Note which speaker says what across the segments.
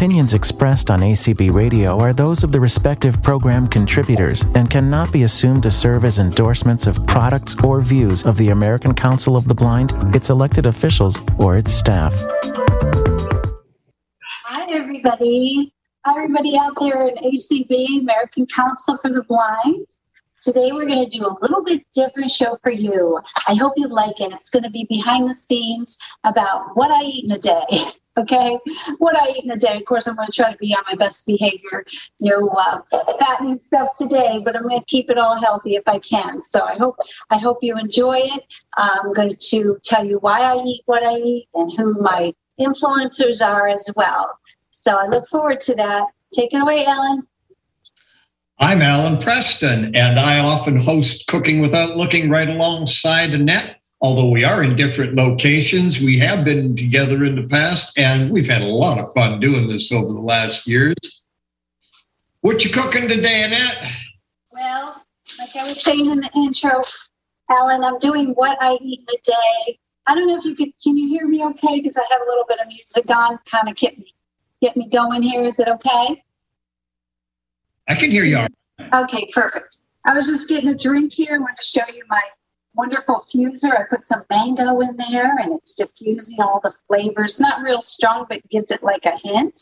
Speaker 1: opinions expressed on ACB Radio are those of the respective program contributors and cannot be assumed to serve as endorsements of products or views of the American Council of the Blind, its elected officials, or its staff.
Speaker 2: Hi, everybody. Hi, everybody out there in ACB, American Council for the Blind. Today, we're going to do a little bit different show for you. I hope you like it. It's going to be behind the scenes about what I eat in a day. Okay, what I eat in a day. Of course, I'm going to try to be on my best behavior. No uh, fattening stuff today, but I'm going to keep it all healthy if I can. So I hope I hope you enjoy it. I'm going to tell you why I eat what I eat and who my influencers are as well. So I look forward to that. Take it away, Ellen.
Speaker 3: I'm Alan Preston, and I often host Cooking Without Looking right alongside Annette although we are in different locations, we have been together in the past, and we've had a lot of fun doing this over the last years. What you cooking today, Annette?
Speaker 2: Well, like I was saying in the intro, Alan, I'm doing what I eat in a day. I don't know if you could. Can you hear me okay? Because I have a little bit of music on, kind of get me get me going here. Is it okay?
Speaker 3: I can hear you.
Speaker 2: Okay, perfect. I was just getting a drink here. I want to show you my wonderful fuser. I put some mango in there and it's diffusing all the flavors. Not real strong, but gives it like a hint.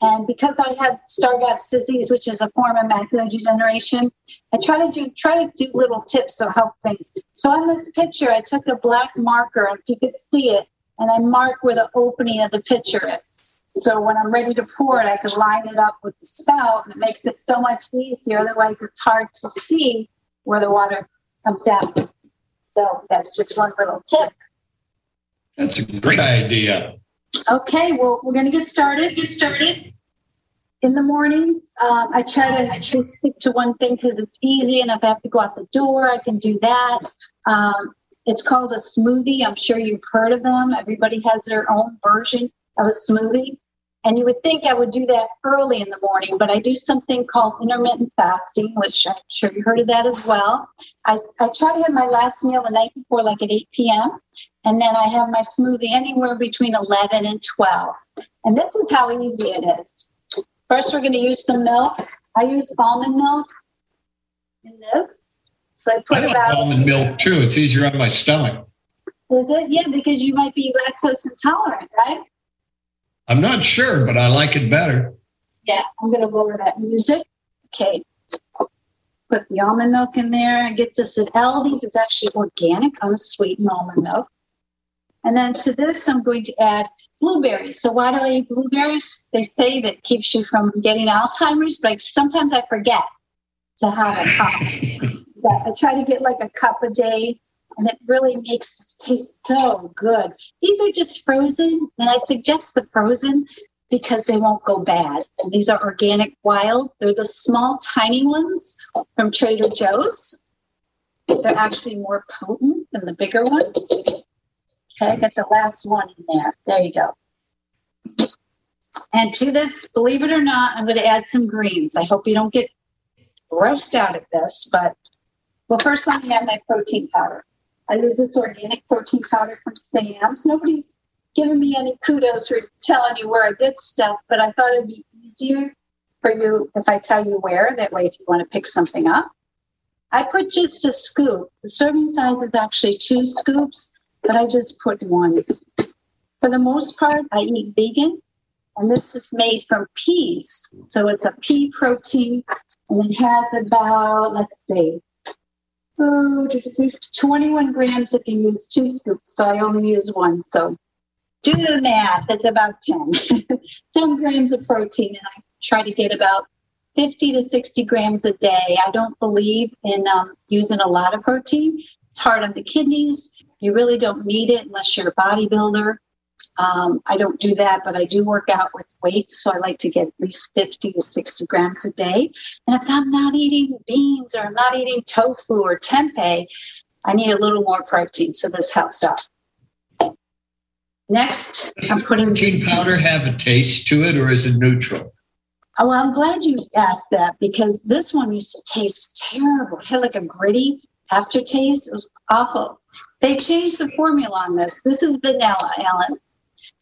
Speaker 2: And because I have Stargardt's disease, which is a form of macular degeneration, I try to do try to do little tips to help things. So on this picture, I took a black marker, if you could see it, and I mark where the opening of the pitcher is. So when I'm ready to pour it, I can line it up with the spout, and it makes it so much easier. Otherwise, it's hard to see where the water comes out. So that's just one little tip.
Speaker 3: That's a great idea.
Speaker 2: Okay, well, we're going to get started. Get started. In the mornings, um, I try to just stick to one thing because it's easy, and if I have to go out the door, I can do that. Um, it's called a smoothie. I'm sure you've heard of them. Everybody has their own version of a smoothie. And you would think I would do that early in the morning, but I do something called intermittent fasting, which I'm sure you heard of that as well. I, I try to have my last meal the night before, like at 8 p.m., and then I have my smoothie anywhere between 11 and 12. And this is how easy it is. First, we're going to use some milk. I use almond milk in this. So I put
Speaker 3: I like
Speaker 2: about
Speaker 3: almond milk too. It's easier on my stomach.
Speaker 2: Is it? Yeah, because you might be lactose intolerant, right?
Speaker 3: I'm not sure, but I like it better.
Speaker 2: Yeah, I'm going to lower that music. Okay. Put the almond milk in there. I get this at Aldi's. It's actually organic, oh, unsweetened almond milk. And then to this, I'm going to add blueberries. So why do I eat blueberries? They say that keeps you from getting Alzheimer's, but sometimes I forget to have a cup. yeah, I try to get like a cup a day and it really makes it taste so good. These are just frozen, and I suggest the frozen because they won't go bad. And these are organic wild. They're the small, tiny ones from Trader Joe's. They're actually more potent than the bigger ones. Okay, I got the last one in there. There you go. And to this, believe it or not, I'm going to add some greens. I hope you don't get grossed out at this, but well, first let me add my protein powder. I use this organic protein powder from Sam's. Nobody's giving me any kudos for telling you where I get stuff, but I thought it'd be easier for you if I tell you where. That way, if you want to pick something up, I put just a scoop. The serving size is actually two scoops, but I just put one. For the most part, I eat vegan, and this is made from peas. So it's a pea protein, and it has about, let's see, Oh, 21 grams if you use two scoops. So I only use one. So do the math. It's about 10. 10 grams of protein. And I try to get about 50 to 60 grams a day. I don't believe in um, using a lot of protein. It's hard on the kidneys. You really don't need it unless you're a bodybuilder. Um, I don't do that, but I do work out with weights. So I like to get at least 50 to 60 grams a day. And if I'm not eating beans or I'm not eating tofu or tempeh, I need a little more protein. So this helps out. Next,
Speaker 3: Does
Speaker 2: I'm putting.
Speaker 3: protein powder have a taste to it or is it neutral?
Speaker 2: Oh, well, I'm glad you asked that because this one used to taste terrible. It had like a gritty aftertaste. It was awful. They changed the formula on this. This is vanilla, Ellen.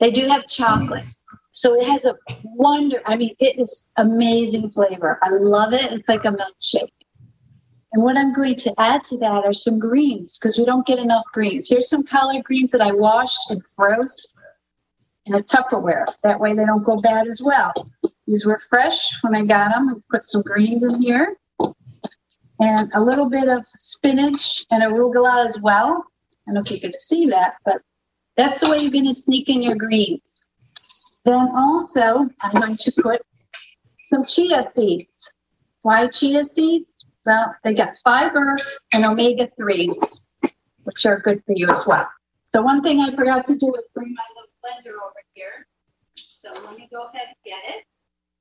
Speaker 2: They do have chocolate. So it has a wonder. I mean, it is amazing flavor. I love it. It's like a milkshake. And what I'm going to add to that are some greens because we don't get enough greens. Here's some collard greens that I washed and froze in a Tupperware. That way they don't go bad as well. These were fresh when I got them. I put some greens in here and a little bit of spinach and arugula as well. I don't know if you can see that, but that's the way you're going to sneak in your greens. Then also, I'm going to put some chia seeds. Why chia seeds? Well, they got fiber and omega 3s, which are good for you as well. So, one thing I forgot to do is bring my little blender over here. So, let me go ahead and get it.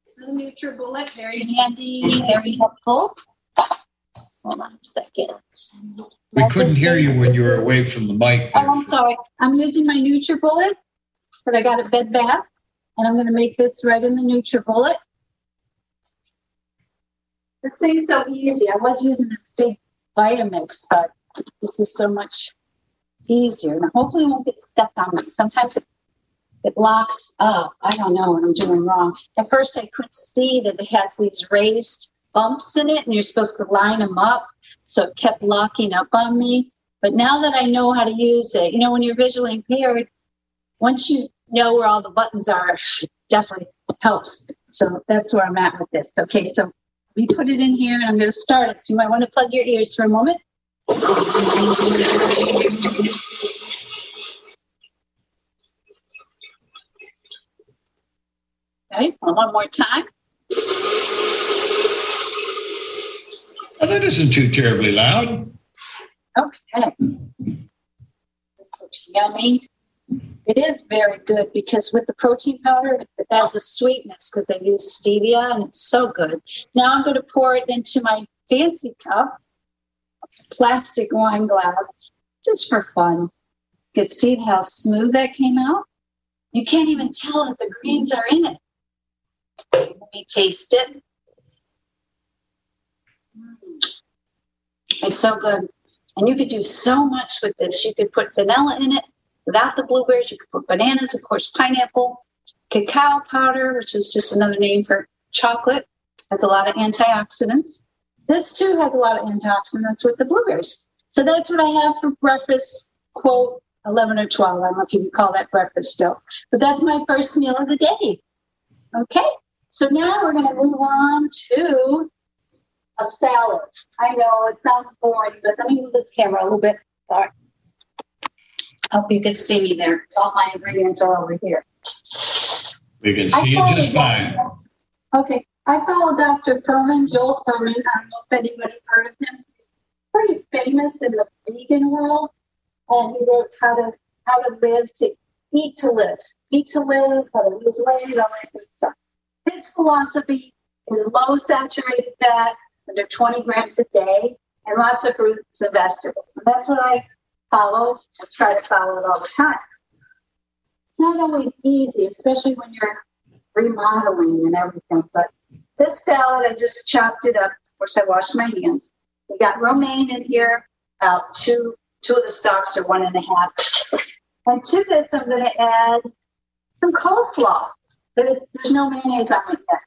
Speaker 2: This is a NutriBullet, very handy, very helpful. Hold on a second.
Speaker 3: We couldn't hear you when you were away from the mic.
Speaker 2: Oh, I'm sorry. I'm using my NutriBullet, but I got a bed bath, and I'm going to make this right in the NutriBullet. This thing's so easy. I was using this big Vitamix, but this is so much easier. Now, hopefully, it won't get stuck on me. Sometimes it, it locks up. I don't know what I'm doing wrong. At first, I couldn't see that it has these raised bumps in it, and you're supposed to line them up. So it kept locking up on me. But now that I know how to use it, you know, when you're visually impaired, once you know where all the buttons are, definitely helps. So that's where I'm at with this. Okay, so we put it in here and I'm going to start it. So you might want to plug your ears for a moment. Okay, one more time.
Speaker 3: Oh, that isn't too terribly loud.
Speaker 2: Okay. This looks yummy. It is very good because with the protein powder, it adds a sweetness because they use stevia and it's so good. Now I'm going to pour it into my fancy cup, plastic wine glass, just for fun. You can see how smooth that came out. You can't even tell that the greens are in it. Let me taste it. It's so good. And you could do so much with this. You could put vanilla in it without the blueberries. You could put bananas, of course, pineapple, cacao powder, which is just another name for chocolate, has a lot of antioxidants. This too has a lot of antioxidants with the blueberries. So that's what I have for breakfast, quote, 11 or 12. I don't know if you can call that breakfast still, but that's my first meal of the day. Okay, so now we're going to move on to a salad. I know it sounds boring, but let me move this camera a little bit. Sorry. Hope you can see me there. All my ingredients are over here.
Speaker 3: We can see you just fine.
Speaker 2: Okay. I follow Dr. Fuhrman, Joel Fuhrman. I don't know if anybody heard of him. He's pretty famous in the vegan world. And he wrote how to how to live to eat to live. Eat to live, how to lose weight, all that good stuff. His philosophy is low saturated fat, under 20 grams a day, and lots of fruits and vegetables. And that's what I follow and try to follow it all the time. It's not always easy, especially when you're remodeling and everything. But this salad, I just chopped it up. Of course, I washed my hands. We got romaine in here, about two two of the stalks are one and a half. And to this, I'm going to add some coleslaw. There's, there's no mayonnaise on it yet.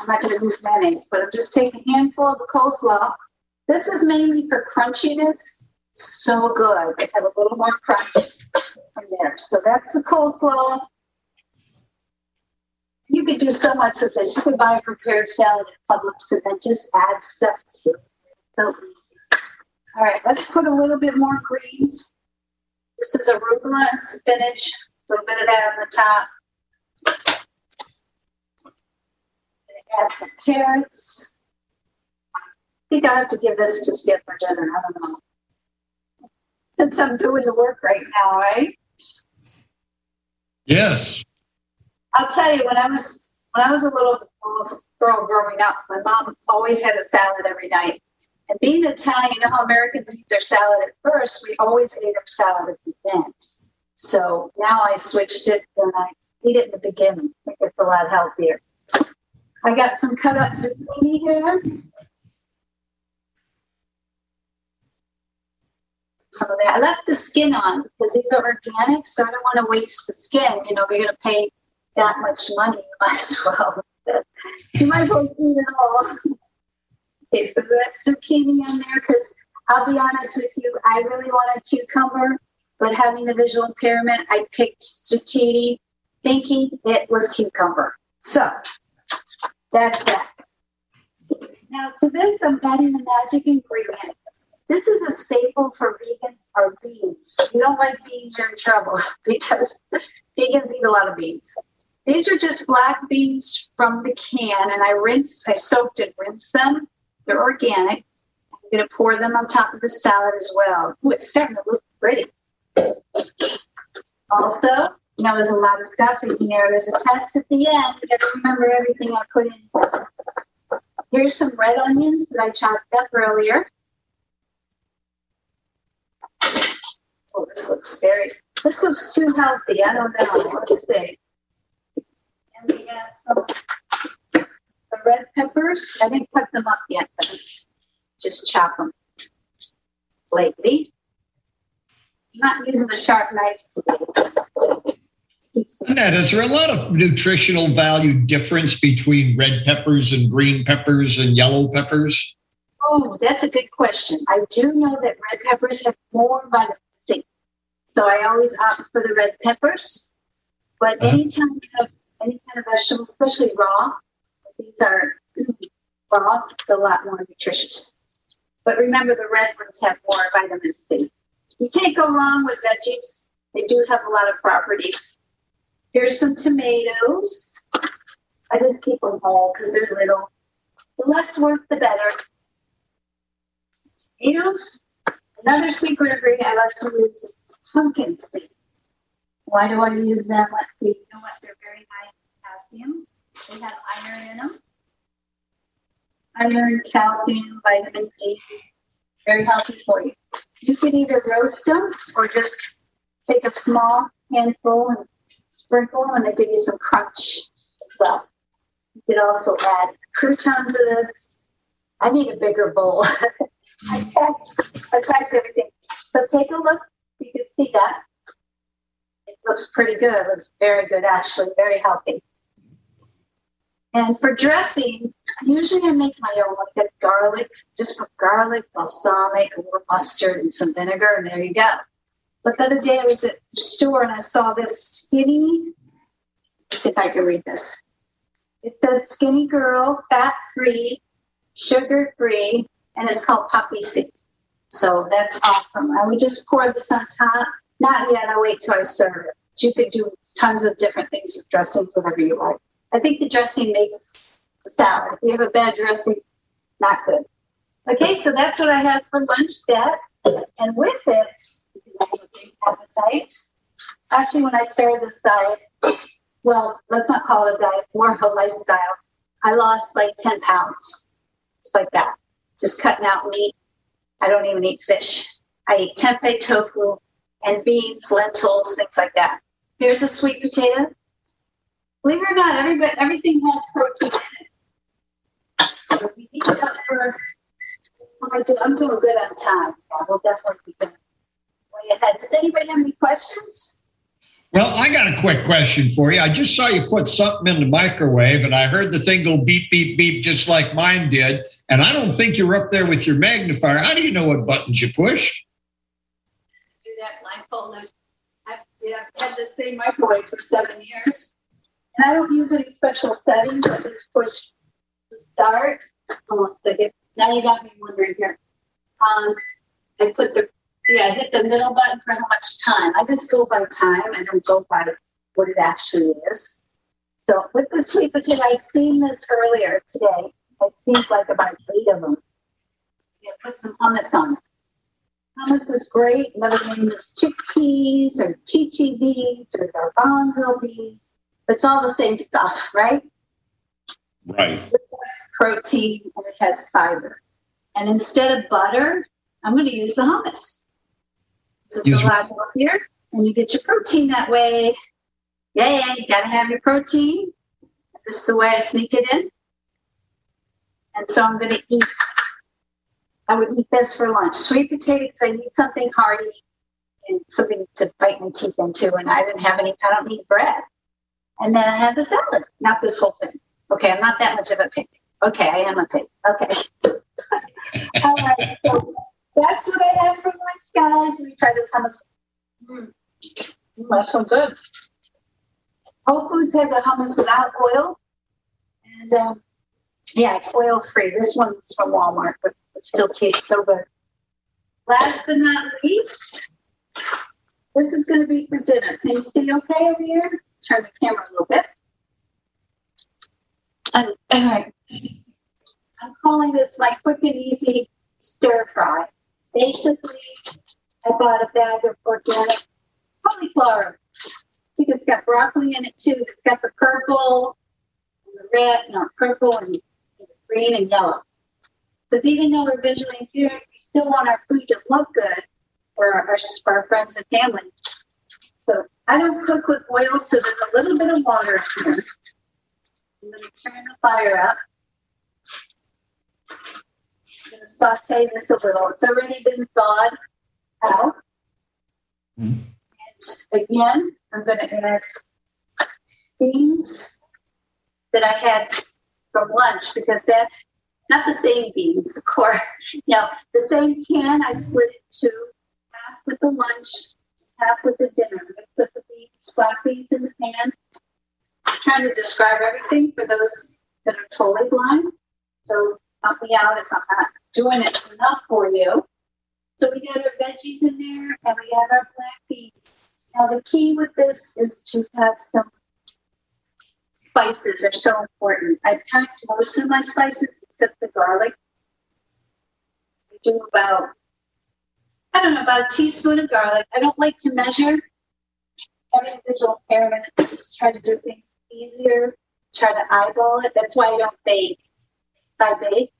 Speaker 2: I'm not going to use mayonnaise, but I'm just taking a handful of the coleslaw. This is mainly for crunchiness. So good. They have a little more crunch from there. So that's the coleslaw. You could do so much with this. You could buy a prepared salad at Publix and then just add stuff to it. So easy. All right, let's put a little bit more greens. This is arugula and spinach. A little bit of that on the top add some carrots. I think I have to give this to Skip for dinner. I don't know. Since I'm doing the work right now, right?
Speaker 3: Yes.
Speaker 2: I'll tell you when I was when I was a little girl growing up, my mom always had a salad every night. And being Italian, you know how Americans eat their salad at first, we always ate our salad at the end. So now I switched it and I eat it in the beginning. I think it's a lot healthier. I got some cut up zucchini here. Some of that. I left the skin on because these are organic, so I don't want to waste the skin. You know, we're going to pay that much money, you might as well. you might as well eat it all. Okay, so that's zucchini on there because I'll be honest with you, I really want a cucumber, but having the visual impairment, I picked zucchini thinking it was cucumber. So that's that. Now to this, I'm adding the magic ingredient. This is a staple for vegans are beans. You don't like beans, you're in trouble because vegans eat a lot of beans. These are just black beans from the can, and I rinsed, I soaked and rinsed them. They're organic. I'm going to pour them on top of the salad as well. Ooh, it's starting to look pretty. Also, you know, there's a lot of stuff in here. There's a test at the end. You got to remember everything I put in. Here's some red onions that I chopped up earlier. Oh, this looks very, this looks too healthy. I don't know what to say. And we have some the red peppers. I didn't cut them up yet, but just chop them lightly. I'm not using a sharp knife today.
Speaker 3: Annette, is there a lot of nutritional value difference between red peppers and green peppers and yellow peppers?
Speaker 2: Oh, that's a good question. I do know that red peppers have more vitamin C. So I always opt for the red peppers. But
Speaker 3: Uh-huh.
Speaker 2: anytime you have any kind of vegetable, especially raw, these are raw, it's a lot more nutritious. But remember, the red ones have more vitamin C. You can't go wrong with veggies. They do have a lot of properties. Here's some tomatoes. I just keep them whole because they're little. The less work, the better. Tomatoes. Another secret ingredient I like to use is pumpkin seeds. Why do I use them? Let's see. You know what? They're very high in potassium. They have iron in them. Iron, calcium, vitamin D. Very healthy for you. You can either roast them or just take a small handful and sprinkle and they give you some crunch as well. You could also add croutons of this. I need a bigger bowl. I packed, I packed everything. So take a look. You can see that. It looks pretty good. It looks very good, actually, very healthy. And for dressing, usually I make my own, like a garlic, just put garlic, balsamic, a little mustard, and some vinegar, and there you go. But the other day I was at the store and I saw this skinny. See if I can read this. It says skinny girl, fat free, sugar free, and it's called poppy seed. So that's awesome. I would just pour this on top. Not yet, I'll wait till I serve it. You could do tons of different things with dressings, whatever you like. I think the dressing makes the salad. If you have a bad dressing, not good. Okay, so that's what I have for lunch, Dad. And with it, Actually, when I started this diet, well, let's not call it a diet, more of a lifestyle. I lost like 10 pounds. just like that. Just cutting out meat. I don't even eat fish. I eat tempeh tofu and beans, lentils, things like that. Here's a sweet potato. Believe it or not, every, everything has protein in it. So eat it up for, I do, I'm doing good on time. Yeah, we'll definitely be good. Way ahead. Does anybody have any questions?
Speaker 3: Well, I got a quick question for you. I just saw you put something in the microwave and I heard the thing go beep, beep, beep, just like mine did. And I don't think you're up there with your magnifier. How do you know what buttons you pushed?
Speaker 2: Do that blindfolded. I've, yeah, I've had the same microwave for seven years. And I don't use any special settings. I just push the start. Oh, second. Now you got me wondering here. Um, I put the yeah, I hit the middle button for how much time. I just go by time. I don't go by what it actually is. So with the sweet potato, I seen this earlier today. I seen like about eight of them. Yeah, put some hummus on it. Hummus is great. Another name is chickpeas or ceci beans or garbanzo beans. It's all the same stuff, right?
Speaker 3: Right.
Speaker 2: Protein and it has fiber. And instead of butter, I'm going to use the hummus. So
Speaker 3: Use
Speaker 2: a lot healthier, and you get your protein that way. Yeah, you got to have your protein. This is the way I sneak it in. And so I'm to eat. I would eat this for lunch. Sweet potatoes. I need something hearty and something to bite my teeth into. And I didn't have any. I don't need bread. And then I have the salad, not this whole thing. Okay, I'm not that much of a pig. Okay, I am a pig. Okay. All right, so that's what I have for lunch, guys. We try this hummus. Mm. Mm, that's so good. Whole Foods has a hummus without oil. And um, yeah, it's oil free. This one's from Walmart, but it still tastes so good. Last but not least, this is going to be for dinner. Can you see okay over here? Turn the camera a little bit. And, all right. I'm calling this my quick and easy stir fry. Basically, I bought a bag of organic cauliflower. I think it's got broccoli in it too. It's got the purple, and the red, no, purple and green and yellow. Because even though we're visually impaired, we still want our food to look good for our, for our friends and family. So I don't cook with oil, so there's a little bit of water here. I'm going to turn the fire up. I'm going to saute this a little. It's already been thawed out. Mm-hmm. And again, I'm going to add beans that I had from lunch because that not the same beans, of course. You know, the same can I split it to half with the lunch, half with the dinner. I put the beans, black beans in the pan. I'm trying to describe everything for those that are totally blind. So help me out if I'm not doing it enough for you. So we got our veggies in there and we have our black beans. Now the key with this is to have some spices are so important. I packed most of my spices except the garlic. I do about, I don't know, about a teaspoon of garlic. I don't like to measure every individual. I just try to do things easier, try to eyeball it. That's why I don't bake. I bake,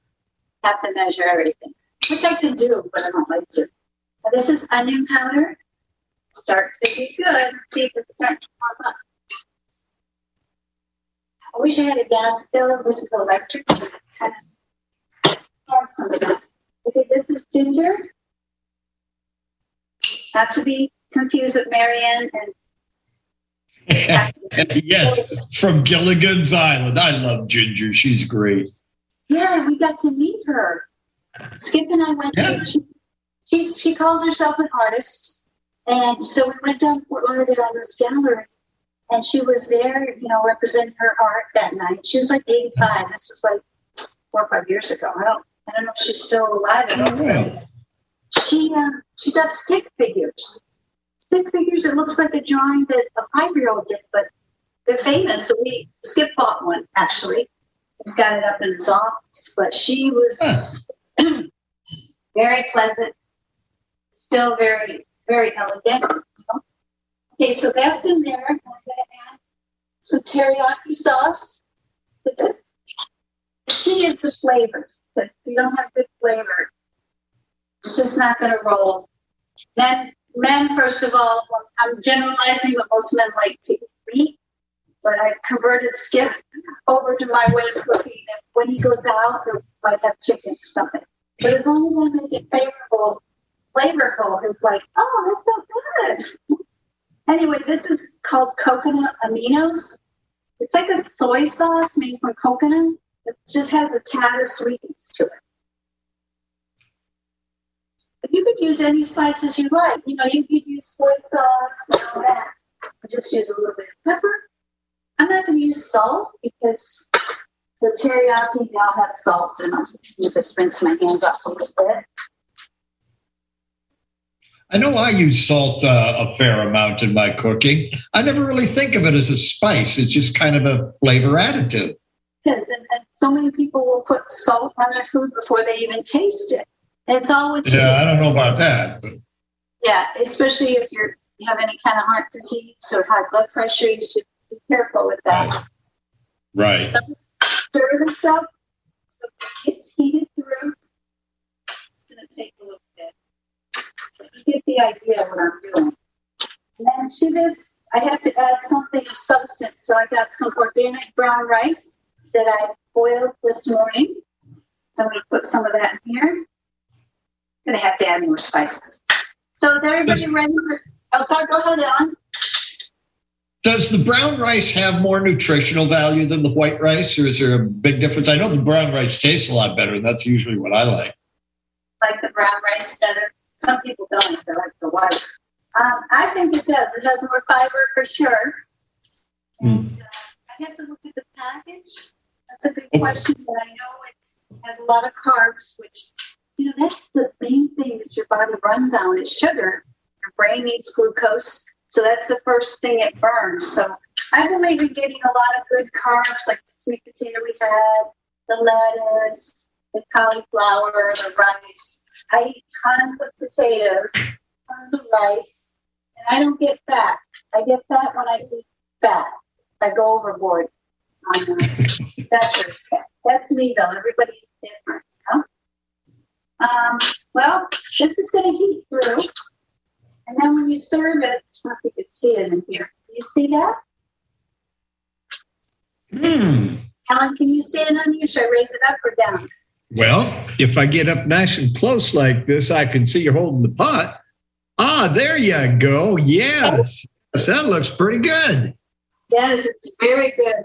Speaker 2: have to measure everything, which I can do, but I don't like to. Now, this is onion powder. Start to be good. See if it's starting to warm up. I wish I had a gas stove. This is electric. Of some gas. Okay, this is ginger. Not to be confused with Mary Ann and.
Speaker 3: yes, from Gilligan's Island. I love Ginger. She's great.
Speaker 2: Yeah, we got to meet her. Skip and I went yeah. to. She, she, she calls herself an artist, and so we went down Fort Lauderdale this gallery and she was there, you know, representing her art that night. She was like 85. This was like four or five years ago. I don't, I don't know if she's still alive. Oh, She, um, she does stick figures. Stick figures. It looks like a drawing that a five-year-old did, but they're famous. So we Skip bought one actually. He's got it up in his office. But she was huh. Hmm. very pleasant, still very, very elegant. Okay, so that's in there. I'm going to add some teriyaki sauce. The key is the flavors. Because if you don't have good flavor, it's just not going to roll. Then men, first of all, I'm generalizing, but most men like to eat meat. But I converted Skip over to my way of cooking. And when he goes out, he might have chicken or something. But as long as I make it favorable, flavorful, it's like, oh, that's so good. Anyway, this is called coconut aminos. It's like a soy sauce made from coconut. It just has a tad of sweetness to it. You could use any spices you like. You know, you could use soy sauce and all that. Just use a little bit of pepper. I'm not going to use salt because the teriyaki now has salt in it. You just rinse my hands off a little bit.
Speaker 3: I know I use salt uh, a fair amount in my cooking. I never really think of it as a spice. It's just kind of a flavor additive.
Speaker 2: Yes, and, and so many people will put salt on their food before they even taste it. And it's all what
Speaker 3: Yeah, I don't know about that. But.
Speaker 2: Yeah, especially if you're you have any kind of heart disease or high blood pressure, you should be careful with that.
Speaker 3: Right. So,
Speaker 2: stir this up so it's heated through. It's going to take a little bit. you get the idea of what I'm doing. And then to this, I have to add something of substance. So I got some organic brown rice that I boiled this morning. So I'm going to put some of that in here. I'm going to have to add more spices. So is everybody ready for? Oh, sorry. Go ahead, Ellen.
Speaker 3: Does the brown rice have more nutritional value than the white rice, or is there a big difference? I know the brown rice tastes a lot better, and that's usually what I like.
Speaker 2: Like the brown rice better. Some people don't. They like the white. Um, I think it does. It has more fiber for sure. And uh, I have to look at the package. That's a good question, but I know it has a lot of carbs, which you know that's the main thing that your body runs on is sugar. Your brain needs glucose, so that's the first thing it burns. So I believe in getting a lot of good carbs, like the sweet potato we had, the lettuce, the cauliflower, the rice. I eat tons of potatoes, tons of rice, and I don't get fat. I get fat when I eat fat. I go overboard. That. that's that's me though. Everybody's different. Um, well, this is going to heat through. And then when you serve it, I don't know if you can see it in here. Can you see that?
Speaker 3: Hmm.
Speaker 2: Alan, can you see it on you? Should I raise it up or down?
Speaker 3: Well, if I get up nice and close like this, I can see you're holding the pot. Ah, there you go. Yes. yes that looks pretty good.
Speaker 2: Yes, it's very good.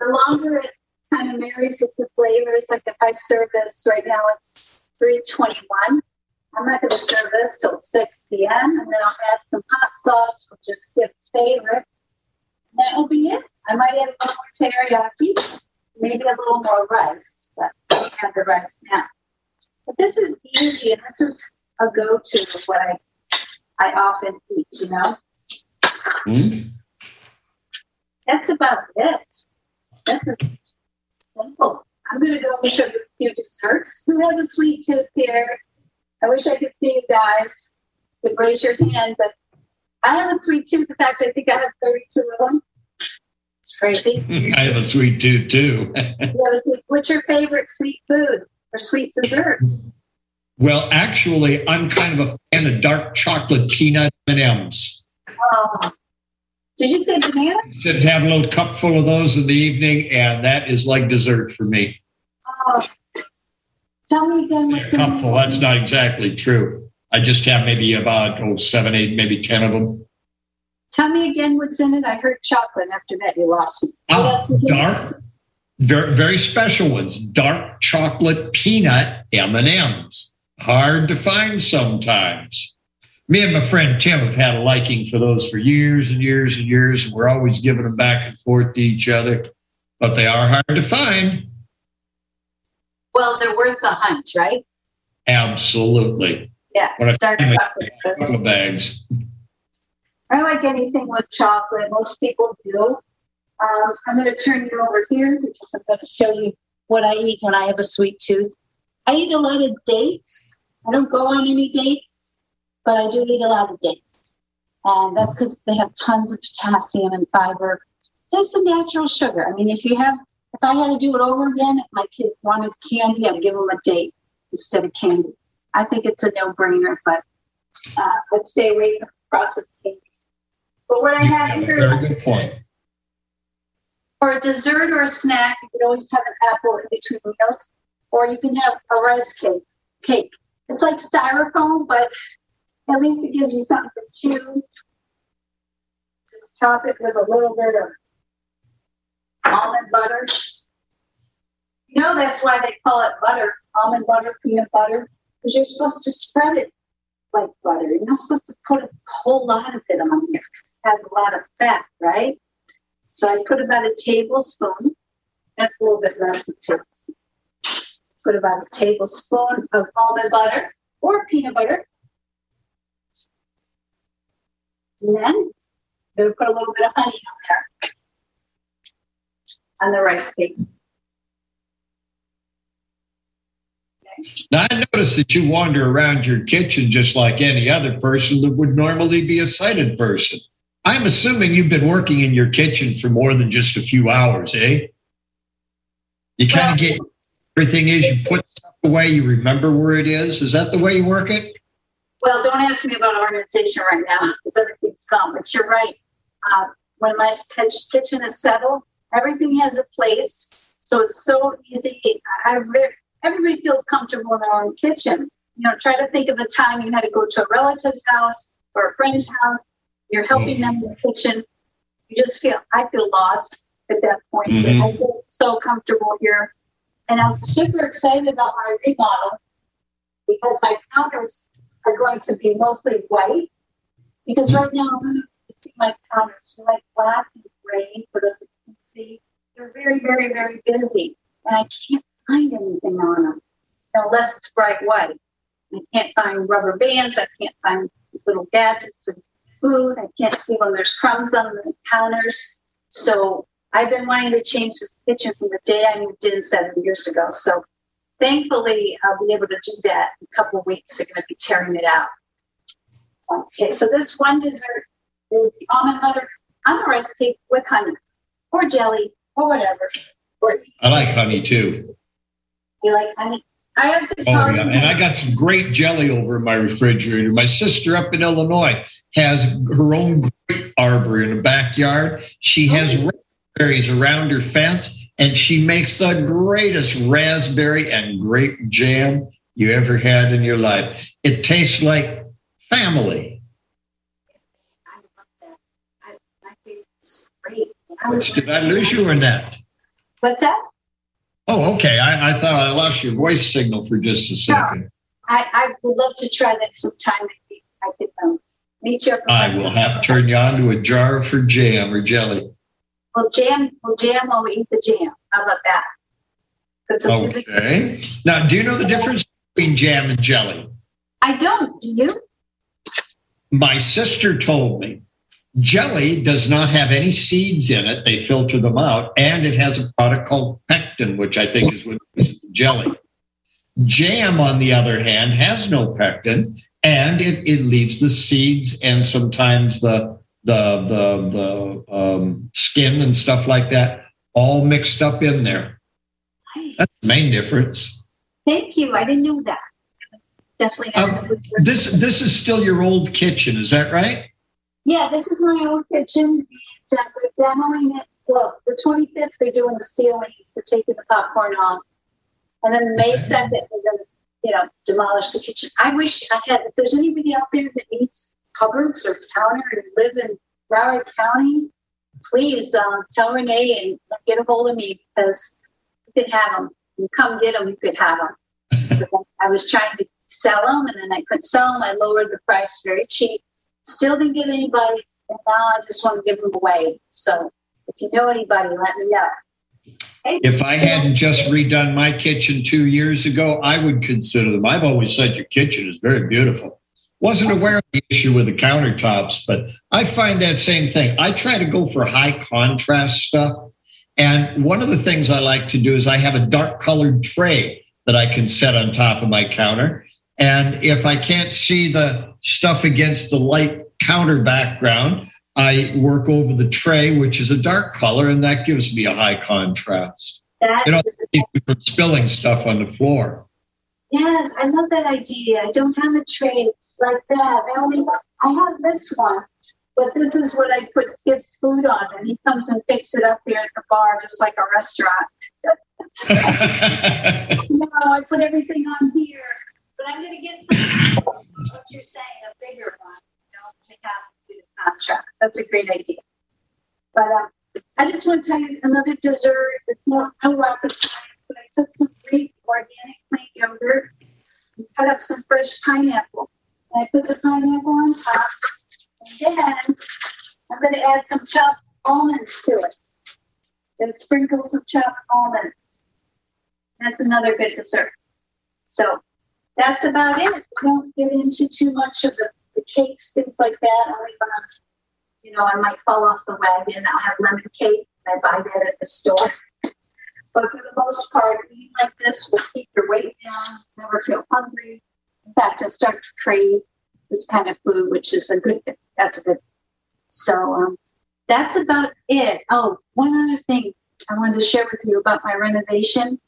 Speaker 2: The longer it kind of marries with the flavors, like if I serve this right now, it's 321. I'm not going to serve this till 6 p.m. and then I'll add some hot sauce, which is Skip's favorite. And that will be it. I might add a little more teriyaki, maybe a little more rice, but I don't have the rice now. But this is easy, and this is a go-to of what I I often eat. You know.
Speaker 3: Mm.
Speaker 2: That's about it. This is simple. I'm going to go and show you a few desserts. Who has a sweet tooth here? I wish I could see you guys. Could raise your hand, but I have a sweet tooth. In fact, I think I have 32 of them. It's crazy.
Speaker 3: I have a sweet tooth too.
Speaker 2: What's your favorite sweet food or sweet dessert?
Speaker 3: Well, actually, I'm kind of a fan of dark chocolate peanut M&Ms.
Speaker 2: Oh, did you say banana?
Speaker 3: Sit have a little cup full of those in the evening, and that is like dessert for me.
Speaker 2: Oh, tell me again what's
Speaker 3: a cupful. That's not exactly true. I just have maybe about oh seven, eight, maybe ten of them.
Speaker 2: Tell me again what's in it. I heard chocolate. After that, you lost me.
Speaker 3: Ah, dark, very very special ones. Dark chocolate peanut M and M's. Hard to find sometimes me and my friend Tim have had a liking for those for years and years and years, and we're always giving them back and forth to each other, but they are hard to find.
Speaker 2: Well, they're worth the hunt, right?
Speaker 3: Absolutely.
Speaker 2: Yeah.
Speaker 3: When I
Speaker 2: Dark
Speaker 3: chocolate. A couple of bags.
Speaker 2: I like anything with chocolate. Most people do. Um, I'm going to turn you over here because I'm going to show you what I eat when I have a sweet tooth. I eat a lot of dates. I don't go on any dates but I do eat a lot of dates. And that's because they have tons of potassium and fiber. It's a natural sugar. I mean, if you have, if I had to do it over again, if my kid wanted candy, I'd give them a date instead of candy. I think it's a no brainer, but uh, let's stay away from processed candies. But what I have
Speaker 3: here. Very good point.
Speaker 2: For a dessert or a snack, you can always have an apple in between meals, or you can have a rice cake. Cake. It's like styrofoam, but at least it gives you something to chew. Just top it with a little bit of almond butter. You know that's why they call it butter, almond butter, peanut butter, because you're supposed to spread it like butter. You're not supposed to put a whole lot of it on here. It has a lot of fat, right? So I put about a tablespoon. That's a little bit less than a tablespoon. Put about a tablespoon of almond butter or peanut butter. And then I'm going to put a little bit of honey on there on the rice cake.
Speaker 3: Now, I notice that you wander around your kitchen just like any other person that would normally be a sighted person. I'm assuming you've been working in your kitchen for more than just a few hours, eh? You kind of get everything is you put stuff away, you remember where it is. Is that the way you work it?
Speaker 2: Well, don't ask me about organization right now because everything's gone. But you're right. Uh, when my kitchen is settled, everything has a place. So it's so easy. I everybody feels comfortable in their own kitchen. You know, try to think of a time you had to go to a relative's house or a friend's house. You're helping them in the kitchen. you just feel I feel lost at that point.
Speaker 3: Mhm.
Speaker 2: I feel so comfortable here, and I'm super excited about my remodel because my counters are going to be mostly white. Because right now, I'm going to see my counters are like black and gray for those see. They're very, very, very busy, and I can't find anything on them unless it's bright white. I can't find rubber bands. I can't find little gadgets and food. I can't see when there's crumbs on the counters. So I've been wanting to change this kitchen from the day I moved in seven years ago. So thankfully, I'll be able to do that in a couple of weeks. They're going to be tearing it out. Okay, so this one dessert is the almond butter on the rice cake with honey or jelly or whatever. Or
Speaker 3: I like honey too.
Speaker 2: you like honey? I have
Speaker 3: Oh yeah, and I got some great jelly over in my refrigerator. My sister up in Illinois has her own grape arbor in the backyard. She has oh. raspberries around her fence, and she makes the greatest raspberry and grape jam you ever had in your life. It tastes like family.
Speaker 2: I love that. I, my favorite's
Speaker 3: Did I lose you or not?
Speaker 2: what's that?
Speaker 3: Oh, okay. I, I thought I lost your voice signal for just a second.
Speaker 2: I, I would love to try that sometime. I could um, meet you up.
Speaker 3: I will have to turn you on to a jar for jam or jelly.
Speaker 2: We'll jam. We'll jam while we eat the jam. How about that? Put some music.
Speaker 3: Okay. Now, do you know the difference between jam and jelly?
Speaker 2: I don't. Do you?
Speaker 3: My sister told me jelly does not have any seeds in it. They filter them out, and it has a product called pectin, which I think is what is jelly. Jam, on the other hand, has no pectin, and it, it leaves the seeds and sometimes the the the the um, skin and stuff like that all mixed up in there.
Speaker 2: Nice.
Speaker 3: That's the main difference.
Speaker 2: Thank you. I didn't know that. Definitely.
Speaker 3: Um, This this is still your old kitchen, is that right?
Speaker 2: Yeah, this is my old kitchen. So They're demoing it. Well, the 25th, they're doing the ceilings. They're taking the popcorn off. And then May 2nd, they're going to, you know, demolish the kitchen. I wish I had, if there's anybody out there that needs cupboards or counter and live in Broward County, please um, tell Renee and get a hold of me because you could have them. You come get them, you could have them. I was trying to sell them and then I couldn't sell them. I lowered the price very cheap. Still didn't get anybody, and now I just want to give them away. So if you know anybody, let me know.
Speaker 3: If I hadn't just redone my kitchen two years ago, I would consider them. I've always said your kitchen is very beautiful. Wasn't aware of the issue with the countertops, but I find that same thing. I try to go for high contrast stuff. And one of the things I like to do is I have a dark colored tray that I can set on top of my counter. And if I can't see the stuff against the light counter background, I work over the tray, which is a dark color, and that gives me a high contrast.
Speaker 2: That
Speaker 3: know,
Speaker 2: is the
Speaker 3: you from spilling stuff on the floor.
Speaker 2: Yes, I love that idea. I don't have a tray like that. I only I have this one, but this is what I put Skip's food on, and he comes and picks it up here at the bar, just like a restaurant. No, I put everything on here, but I'm gonna get some. what you're saying, a bigger one, you know, to have the contrast. That's a great idea. But um, I just want to tell you another dessert. It's not no rocket science, but I took some Greek organic plain yogurt and cut up some fresh pineapple. And I put the pineapple on top, and then I'm going to add some chopped almonds to it. Then sprinkle some chopped almonds. That's another good dessert. So that's about it. Don't get into too much of the, the cakes, things like that. Only when I'm, you know, I might fall off the wagon. I'll have lemon cake. I buy that at the store. But for the most part, eating like this will keep your weight down, never feel hungry. In fact, you'll start to crave this kind of food, which is a good thing. That's a good thing. So um, that's about it. Oh, one other thing I wanted to share with you about my renovation.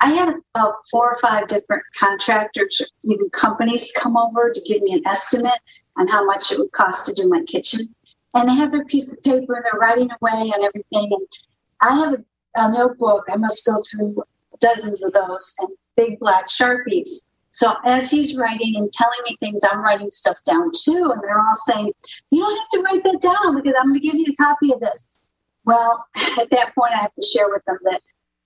Speaker 2: I had about four or five different contractors, or even companies, come over to give me an estimate on how much it would cost to do my kitchen. And they have their piece of paper and they're writing away on everything. And I have a, a notebook. I must go through dozens of those and big black sharpies. So as he's writing and telling me things, I'm writing stuff down too. And they're all saying, You don't have to write that down because I'm going to give you a copy of this. Well, at that point, I have to share with them that,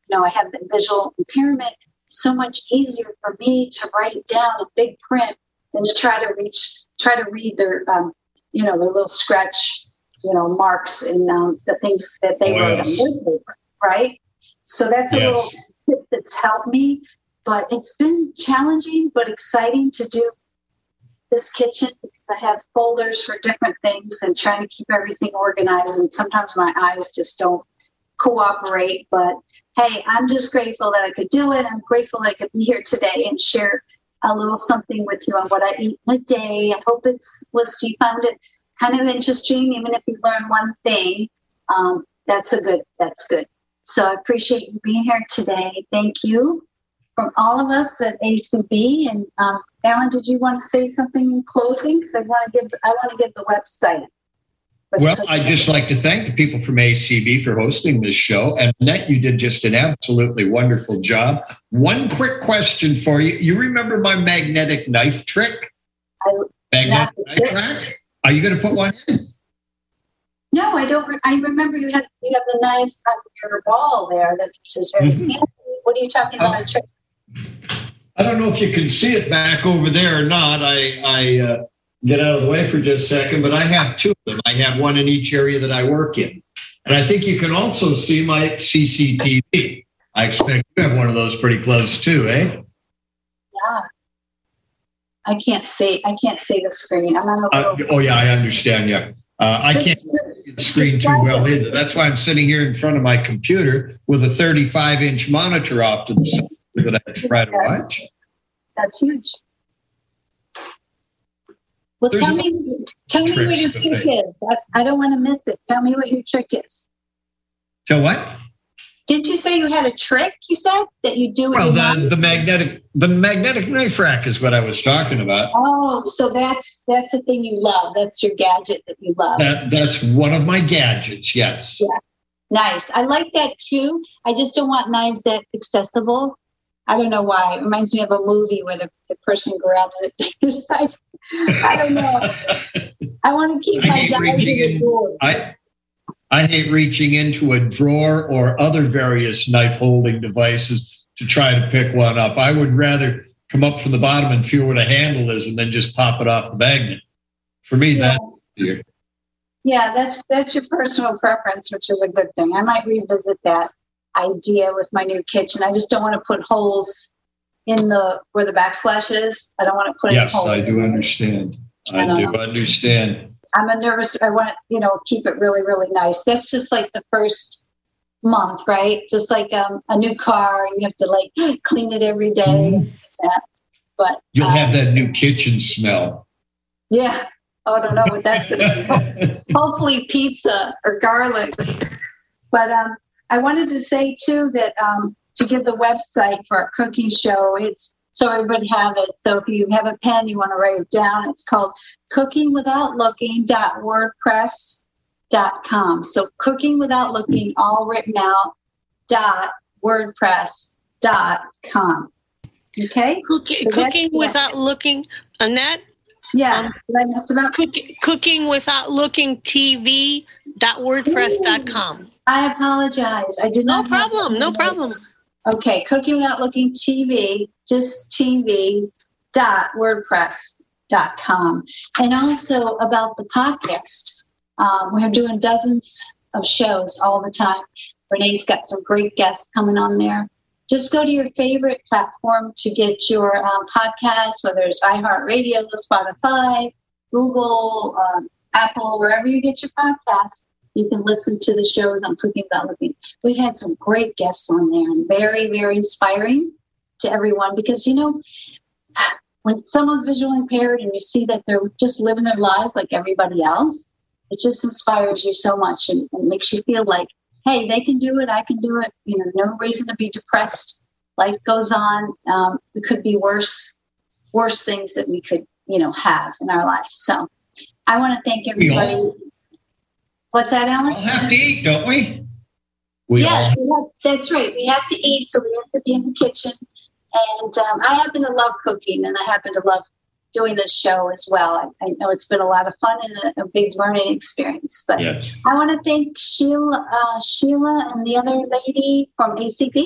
Speaker 2: you know, I have the visual impairment. So much easier for me to write it down in big print than to try to reach, try to read their, um, you know, their little scratch, you know, marks and um, the things that they wrote on their paper, right? So that's a
Speaker 3: Yes.
Speaker 2: little tip that's helped me. But it's been challenging but exciting to do this kitchen because I have folders for different things and trying to keep everything organized. And sometimes my eyes just don't cooperate. But hey, I'm just grateful that I could do it. I'm grateful that I could be here today and share a little something with you on what I eat a day. I hope it's was you found it kind of interesting, even if you learn one thing. Um, that's a good. That's good. So I appreciate you being here today. Thank you from all of us at ACB. And um, Alan, did you want to say something in closing? Because I want to give I want to give the website.
Speaker 3: Well, I'd just like to thank the people from ACB for hosting this show. And Annette, you did just an absolutely wonderful job. One quick question for you. You remember my magnetic knife trick?
Speaker 2: I-
Speaker 3: Magnetic knife rack? Are you going to put one in?
Speaker 2: no, I don't. Re- I remember you have you have the knives on your wall there that is very
Speaker 3: Mhm.
Speaker 2: fancy. What are you talking about? Trick?
Speaker 3: I don't know if you can see it back over there or not. I, I uh, get out of the way for just a second, but I have two of them. I have one in each area that I work in. And I think you can also see my CCTV. I expect you have one of those pretty close too, eh?
Speaker 2: Yeah. I can't see. I can't see the screen. I'm on the
Speaker 3: Uh, oh, yeah, I understand. Yeah. Uh, I can't see the screen too well either. That's why I'm sitting here in front of my computer with a 35 inch monitor off to the side that I try to watch.
Speaker 2: That's huge. Well,
Speaker 3: There's
Speaker 2: tell me, tell me what your trick
Speaker 3: think.
Speaker 2: is. I, I don't want to miss it. Tell me what your trick is.
Speaker 3: So what?
Speaker 2: Didn't you say you had a trick? You said that you do
Speaker 3: Well, the, the magnetic the magnetic knife rack is what I was talking about.
Speaker 2: Oh, so that's that's the thing you love. That's your gadget that you love.
Speaker 3: That that's one of my gadgets. Yes.
Speaker 2: Yeah. Nice. I like that too. I just don't want knives that accessible. I don't know why. It reminds me of a movie where the, the person grabs it. I, I don't know. I want to keep
Speaker 3: I
Speaker 2: my
Speaker 3: hate
Speaker 2: in.
Speaker 3: I I hate reaching into a drawer or other various knife holding devices to try to pick one up. I would rather come up from the bottom and feel what a handle is and then just pop it off the magnet. For me,
Speaker 2: Yeah.
Speaker 3: that's easier.
Speaker 2: Yeah, that's that's your personal preference, which is a good thing. I might revisit that idea with my new kitchen. I just don't want to put holes in the where the backsplash is. I don't want to put
Speaker 3: Yes,
Speaker 2: holes.
Speaker 3: I do understand. I do
Speaker 2: know.
Speaker 3: understand.
Speaker 2: I'm a nervous. I want to, you know, keep it really, really nice. That's just like the first month, right? Just like um, a new car, you have to like clean it every day.
Speaker 3: Mhm.
Speaker 2: But
Speaker 3: You'll
Speaker 2: um,
Speaker 3: have that new kitchen smell.
Speaker 2: yeah. Oh, I don't know what that's going to be. Hopefully, pizza or garlic. But um, I wanted to say too that um, to give the website for our cooking show, it's so everybody have it. So if you have a pen, you want to write it down. It's called cookingwithoutlooking.wordpress.com. So cooking without looking, all written out. Dot wordpress.com. Okay.
Speaker 4: Cooking,
Speaker 2: So
Speaker 4: cooking without looking, Annette,
Speaker 2: Yeah.
Speaker 4: Um,
Speaker 2: Did I mess it up?
Speaker 4: cooking, cooking without looking TV dot wordpress.com.
Speaker 2: I apologize. I did
Speaker 4: No
Speaker 2: not. No
Speaker 4: problem, no problem.
Speaker 2: Okay, cooking without looking TV, just TV dot WordPress dot com. And also about the podcast. Um, we're doing dozens of shows all the time. Renee's got some great guests coming on there. Just go to your favorite platform to get your um, podcast, whether it's iHeartRadio, Spotify, Google, um, Apple, wherever you get your podcast. You can listen to the shows on Cooking Without Looking. We had some great guests on there and very, very inspiring to everyone because, you know, when someone's visually impaired and you see that they're just living their lives like everybody else, it just inspires you so much and, and makes you feel like, hey, they can do it, I can do it. You know, no reason to be depressed. Life goes on. Um, it could be worse, worse things that we could, you know, have in our life. So I want to thank everybody. What's that,
Speaker 3: We
Speaker 2: Alan?
Speaker 3: all have to eat, don't we? We
Speaker 2: yes,
Speaker 3: all
Speaker 2: we have, that's right. We have to eat, so we have to be in the kitchen. And um, I happen to love cooking and I happen to love doing this show as well. I, I know it's been a lot of fun and a, a big learning experience. But
Speaker 3: Yes.
Speaker 2: I want to thank Sheila, uh, Sheila and the other lady from ACB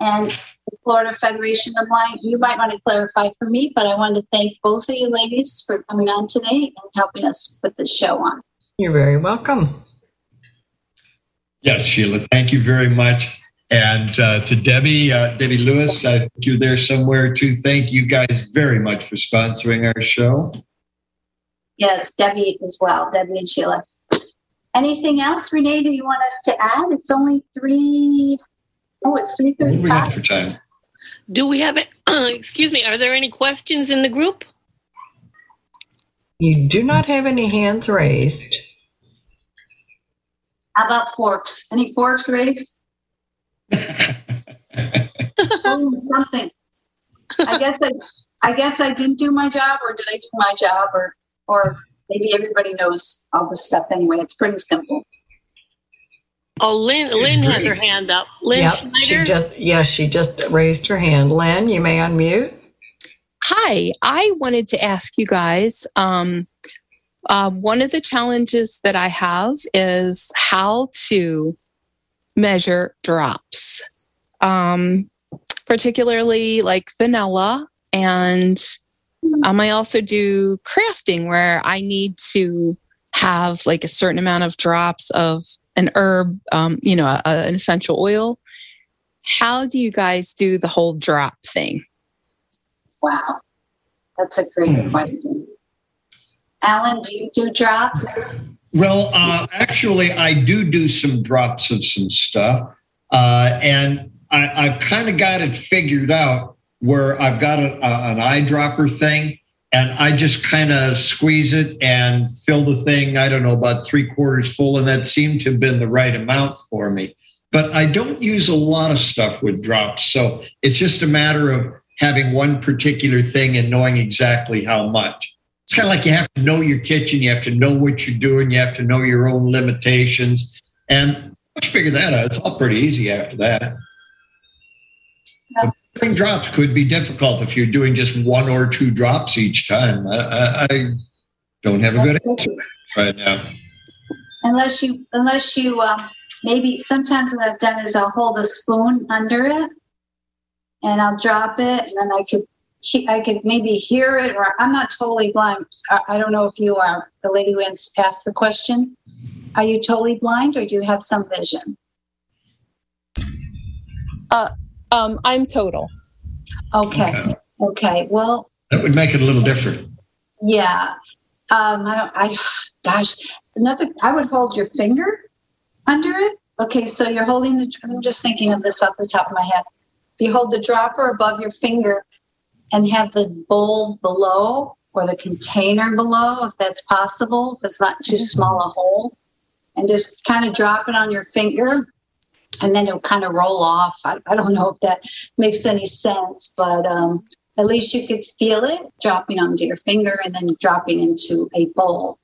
Speaker 2: and the Florida Federation of Blind. You might want to clarify for me, but I want to thank both of you ladies for coming on today and helping us put this show on.
Speaker 5: You're very welcome.
Speaker 3: Yes, Sheila, thank you very much. And uh, to Debbie, uh, Debbie Lewis, I think you're there somewhere too. Thank you guys very much for sponsoring our show.
Speaker 2: Yes, Debbie as well, Debbie and Sheila. Anything else, Renee, Do you want us to add? It's only three, oh, it's three
Speaker 3: What do we got
Speaker 2: thirty-five.
Speaker 3: for time?
Speaker 4: Do we have it? excuse me. Are there any questions in the group?
Speaker 5: You do not have any hands raised.
Speaker 2: How about forks? Any forks raised? Something. I guess I, I guess I didn't do my job, or did I do my job, or, or maybe everybody knows all this stuff anyway. It's pretty simple.
Speaker 4: Oh, Lynn, Lynn has her hand up. Lynn
Speaker 5: Yep, she
Speaker 4: Schneider.
Speaker 5: just yes, she just raised her hand. Lynn, you may unmute.
Speaker 6: Hi, I wanted to ask you guys. Um, uh, one of the challenges that I have is how to measure drops, um, particularly like vanilla. And um, I also do crafting where I need to have like a certain amount of drops of an herb, um, you know, a, a- an essential oil. How do you guys do the whole drop thing?
Speaker 2: Wow, that's a great question. Alan, do you do drops?
Speaker 3: Well, uh, actually, I do do some drops of some stuff, uh, and I, I've kind of got it figured out where I've got a, a, an eyedropper thing, and I just kind of squeeze it and fill the thing. I don't know about three quarters full, and that seemed to have been the right amount for me. But I don't use a lot of stuff with drops, so it's just a matter of having one particular thing and knowing exactly how much it's kind of like you have to know your kitchen, you have to know what you're doing, you have to know your own limitations, and once you figure that out, it's all pretty easy after that.
Speaker 2: Yeah.
Speaker 3: Doing drops could be difficult if you're doing just one or two drops each time. I, I, I don't have a good answer right now.
Speaker 2: Unless you, unless you, um, maybe sometimes what I've done is I'll hold a spoon under it and I'll drop it and then I could, he- I could maybe hear it or I'm not totally blind. I, I don't know if you are the lady who asked the question. Are you totally blind or do you have some vision?
Speaker 6: Um, I'm total.
Speaker 2: Okay.
Speaker 3: Okay.
Speaker 2: Okay. Well,
Speaker 3: That would make it a little different.
Speaker 2: Yeah. Um, I don't, I, gosh, another, I would hold your finger under it. Okay. So you're holding the, I'm just thinking of this off the top of my head. If you hold the dropper above your finger and have the bowl below or the container below, if that's possible, if it's not too small a hole, and just kind of drop it on your finger and then it'll kind of roll off. I, I don't know if that makes any sense, but, um, at least you could feel it dropping onto your finger and then dropping into a bowl.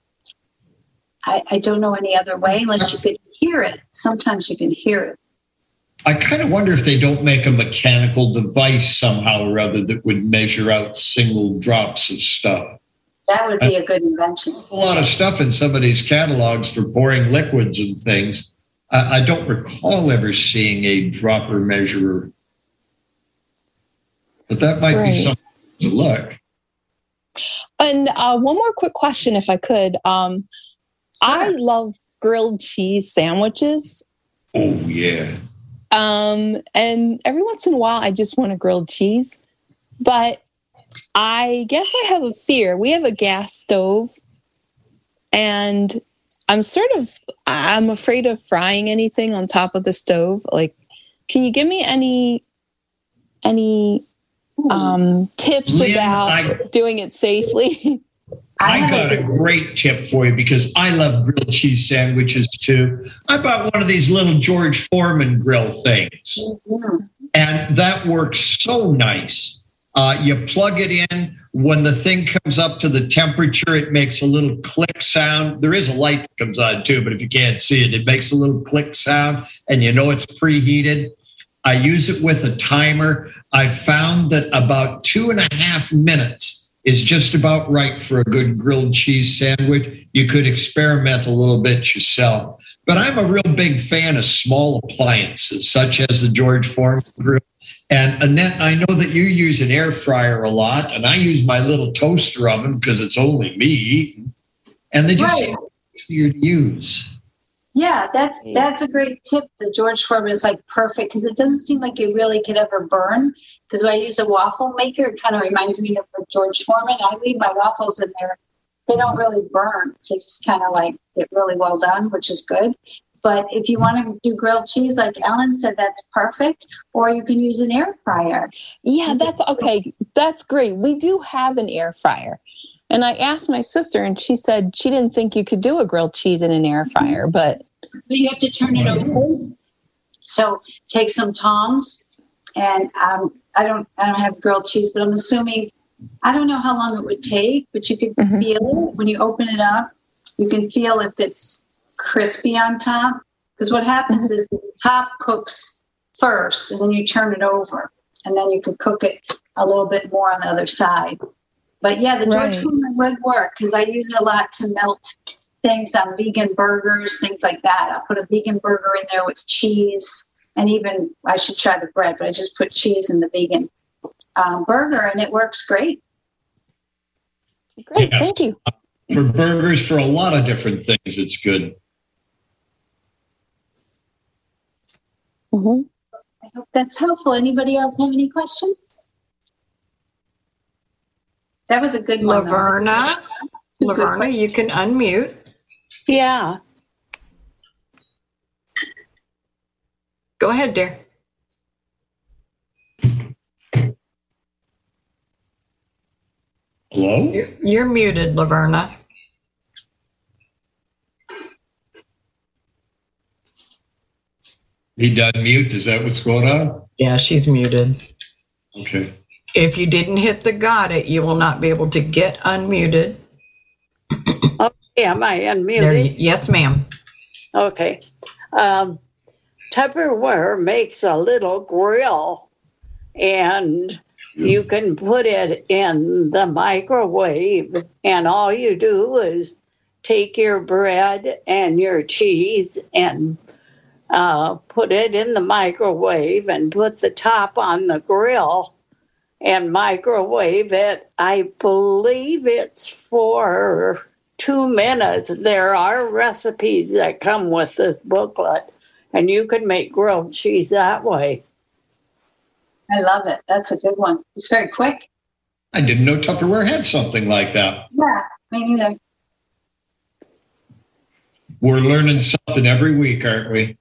Speaker 2: I, I don't know any other way unless you could hear it. Sometimes you can hear it.
Speaker 3: I kind of wonder if they don't make a mechanical device somehow or other that would measure out single drops of stuff.
Speaker 2: That would be a good invention.
Speaker 3: a lot of stuff in some of these catalogs for pouring liquids and things. I, I don't recall ever seeing a dropper measurer, but that might
Speaker 6: Right.
Speaker 3: be something to look.
Speaker 6: And uh, one more quick question, if I could. Um, I love grilled cheese sandwiches.
Speaker 3: Oh yeah,
Speaker 6: Um, and every once in a while, I just want a grilled cheese. But I guess I have a fear. We have a gas stove, and I'm sort of I'm afraid of frying anything on top of the stove. Like, can you give me any any um, tips
Speaker 3: Lynn,
Speaker 6: about
Speaker 3: I-
Speaker 6: doing it safely?
Speaker 3: I,
Speaker 2: have
Speaker 3: got a great tip for you because I love grilled cheese sandwiches too. I bought one of these little George Foreman grill things. And that works so nice. Uh, you plug it in. When the thing comes up to the temperature, it makes a little click sound. There is a light that comes on too, but if you can't see it, it makes a little click sound, and you know it's preheated. I use it with a timer. I found that about two and a half minutes is just about right for a good grilled cheese sandwich. You could experiment a little bit yourself. But I'm a real big fan of small appliances, such as the George Foreman grill. And Annette, I know that you use an air fryer a lot, and I use my little toaster oven because it's only me eating. And they just
Speaker 2: Right.
Speaker 3: easier to use.
Speaker 2: Yeah, that's that's a great tip. The George Foreman is like perfect because it doesn't seem like it really could ever burn. Because when I use a waffle maker, it kind of reminds me of the George Foreman. I leave my waffles in there; they don't really burn. So just kind of like get really well done, which is good. But if you want to do grilled cheese, like Ellen said, that's perfect. Or you can use an air fryer.
Speaker 6: Yeah, that's okay. That's great. We do have an air fryer. And I asked my sister, and she said she didn't think you could do a grilled cheese in an air mm-hmm. fryer, but
Speaker 2: but you have to turn it over. So take some tongs, and um, I don't I don't have grilled cheese, but I'm assuming I don't know how long it would take, but you could
Speaker 6: Mhm.
Speaker 2: feel it when you open it up. You can feel if it's crispy on top, because what happens is the top cooks first, and then you turn it over, and then you can cook it a little bit more on the other side. But yeah, the George
Speaker 6: Right.
Speaker 2: Foreman would work because I use it a lot to melt things on vegan burgers, things like that. I'll put a vegan burger in there with cheese, and even I should try the bread, but I just put cheese in the vegan um, burger, and it works great.
Speaker 6: great.
Speaker 3: Yeah.
Speaker 6: Thank you.
Speaker 3: For burgers, for a lot of different things, it's good.
Speaker 6: Mhm.
Speaker 2: I hope that's helpful. Anybody else have any questions? That was a good one. though.
Speaker 5: Laverna, Laverna, you can unmute.
Speaker 7: Yeah.
Speaker 5: Go ahead, dear.
Speaker 3: Hello?
Speaker 5: You're, you're muted, Laverna.
Speaker 3: He done mute. Is that what's going on?
Speaker 5: Yeah, she's muted.
Speaker 3: Okay.
Speaker 5: If you didn't hit the got it, you will not be able to get unmuted.
Speaker 7: Oh, Am I
Speaker 5: There,
Speaker 7: unmuted?
Speaker 5: you- yes, ma'am.
Speaker 7: Okay. Um, Tupperware makes a little grill and you can put it in the microwave and all you do is take your bread and your cheese and uh, put it in the microwave and put the top on the grill and microwave it. I believe it's for two minutes. There are recipes that come with this booklet, and you can make grilled cheese that way.
Speaker 2: I love it. That's a good one. It's very quick.
Speaker 3: I didn't know Tupperware had something like that.
Speaker 2: Yeah, me neither.
Speaker 3: We're learning something every week, aren't we?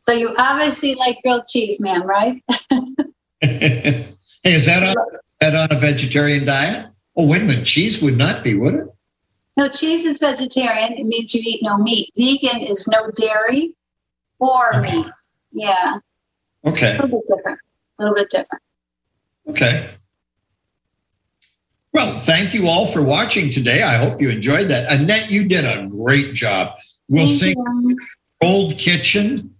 Speaker 2: So you obviously like grilled cheese, man, right?
Speaker 3: hey, is that on, that on a vegetarian diet? Oh, wait a minute. Cheese would not be, would it?
Speaker 2: No, cheese is vegetarian. It means you eat no meat. Vegan is no dairy or meat. Yeah,
Speaker 3: Okay.
Speaker 2: a little bit different. A little bit different.
Speaker 3: Okay. Well, thank you all for watching today. I hope you enjoyed that. Annette, you did a great job. We'll
Speaker 2: Thank
Speaker 3: sing
Speaker 2: you.
Speaker 3: Old Kitchen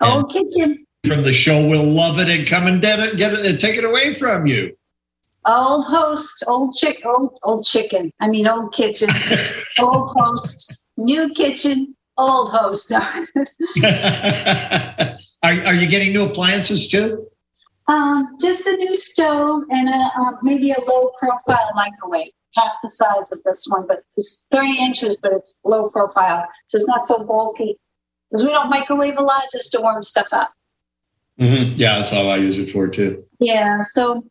Speaker 2: Old kitchen,
Speaker 3: from the show. We'll love it and come and get it, get it and take it away from you.
Speaker 2: Old host, old chick, old old chicken. I mean, old kitchen, old host, new kitchen, old host.
Speaker 3: are, are you getting new appliances too?
Speaker 2: um, just a new stove and a, um, maybe a low profile microwave, half the size of this one, but it's 30 inches, but it's low profile, so it's not so bulky. Because we don't microwave a lot, just to warm stuff up.
Speaker 3: Mm-hmm. Yeah, that's all I use it for too.
Speaker 2: Yeah, so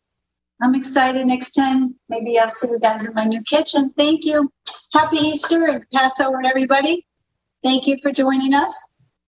Speaker 2: I'm excited next time. Maybe I'll see you guys in my new kitchen. Thank you. Happy Easter and Passover everybody. Thank you for joining us.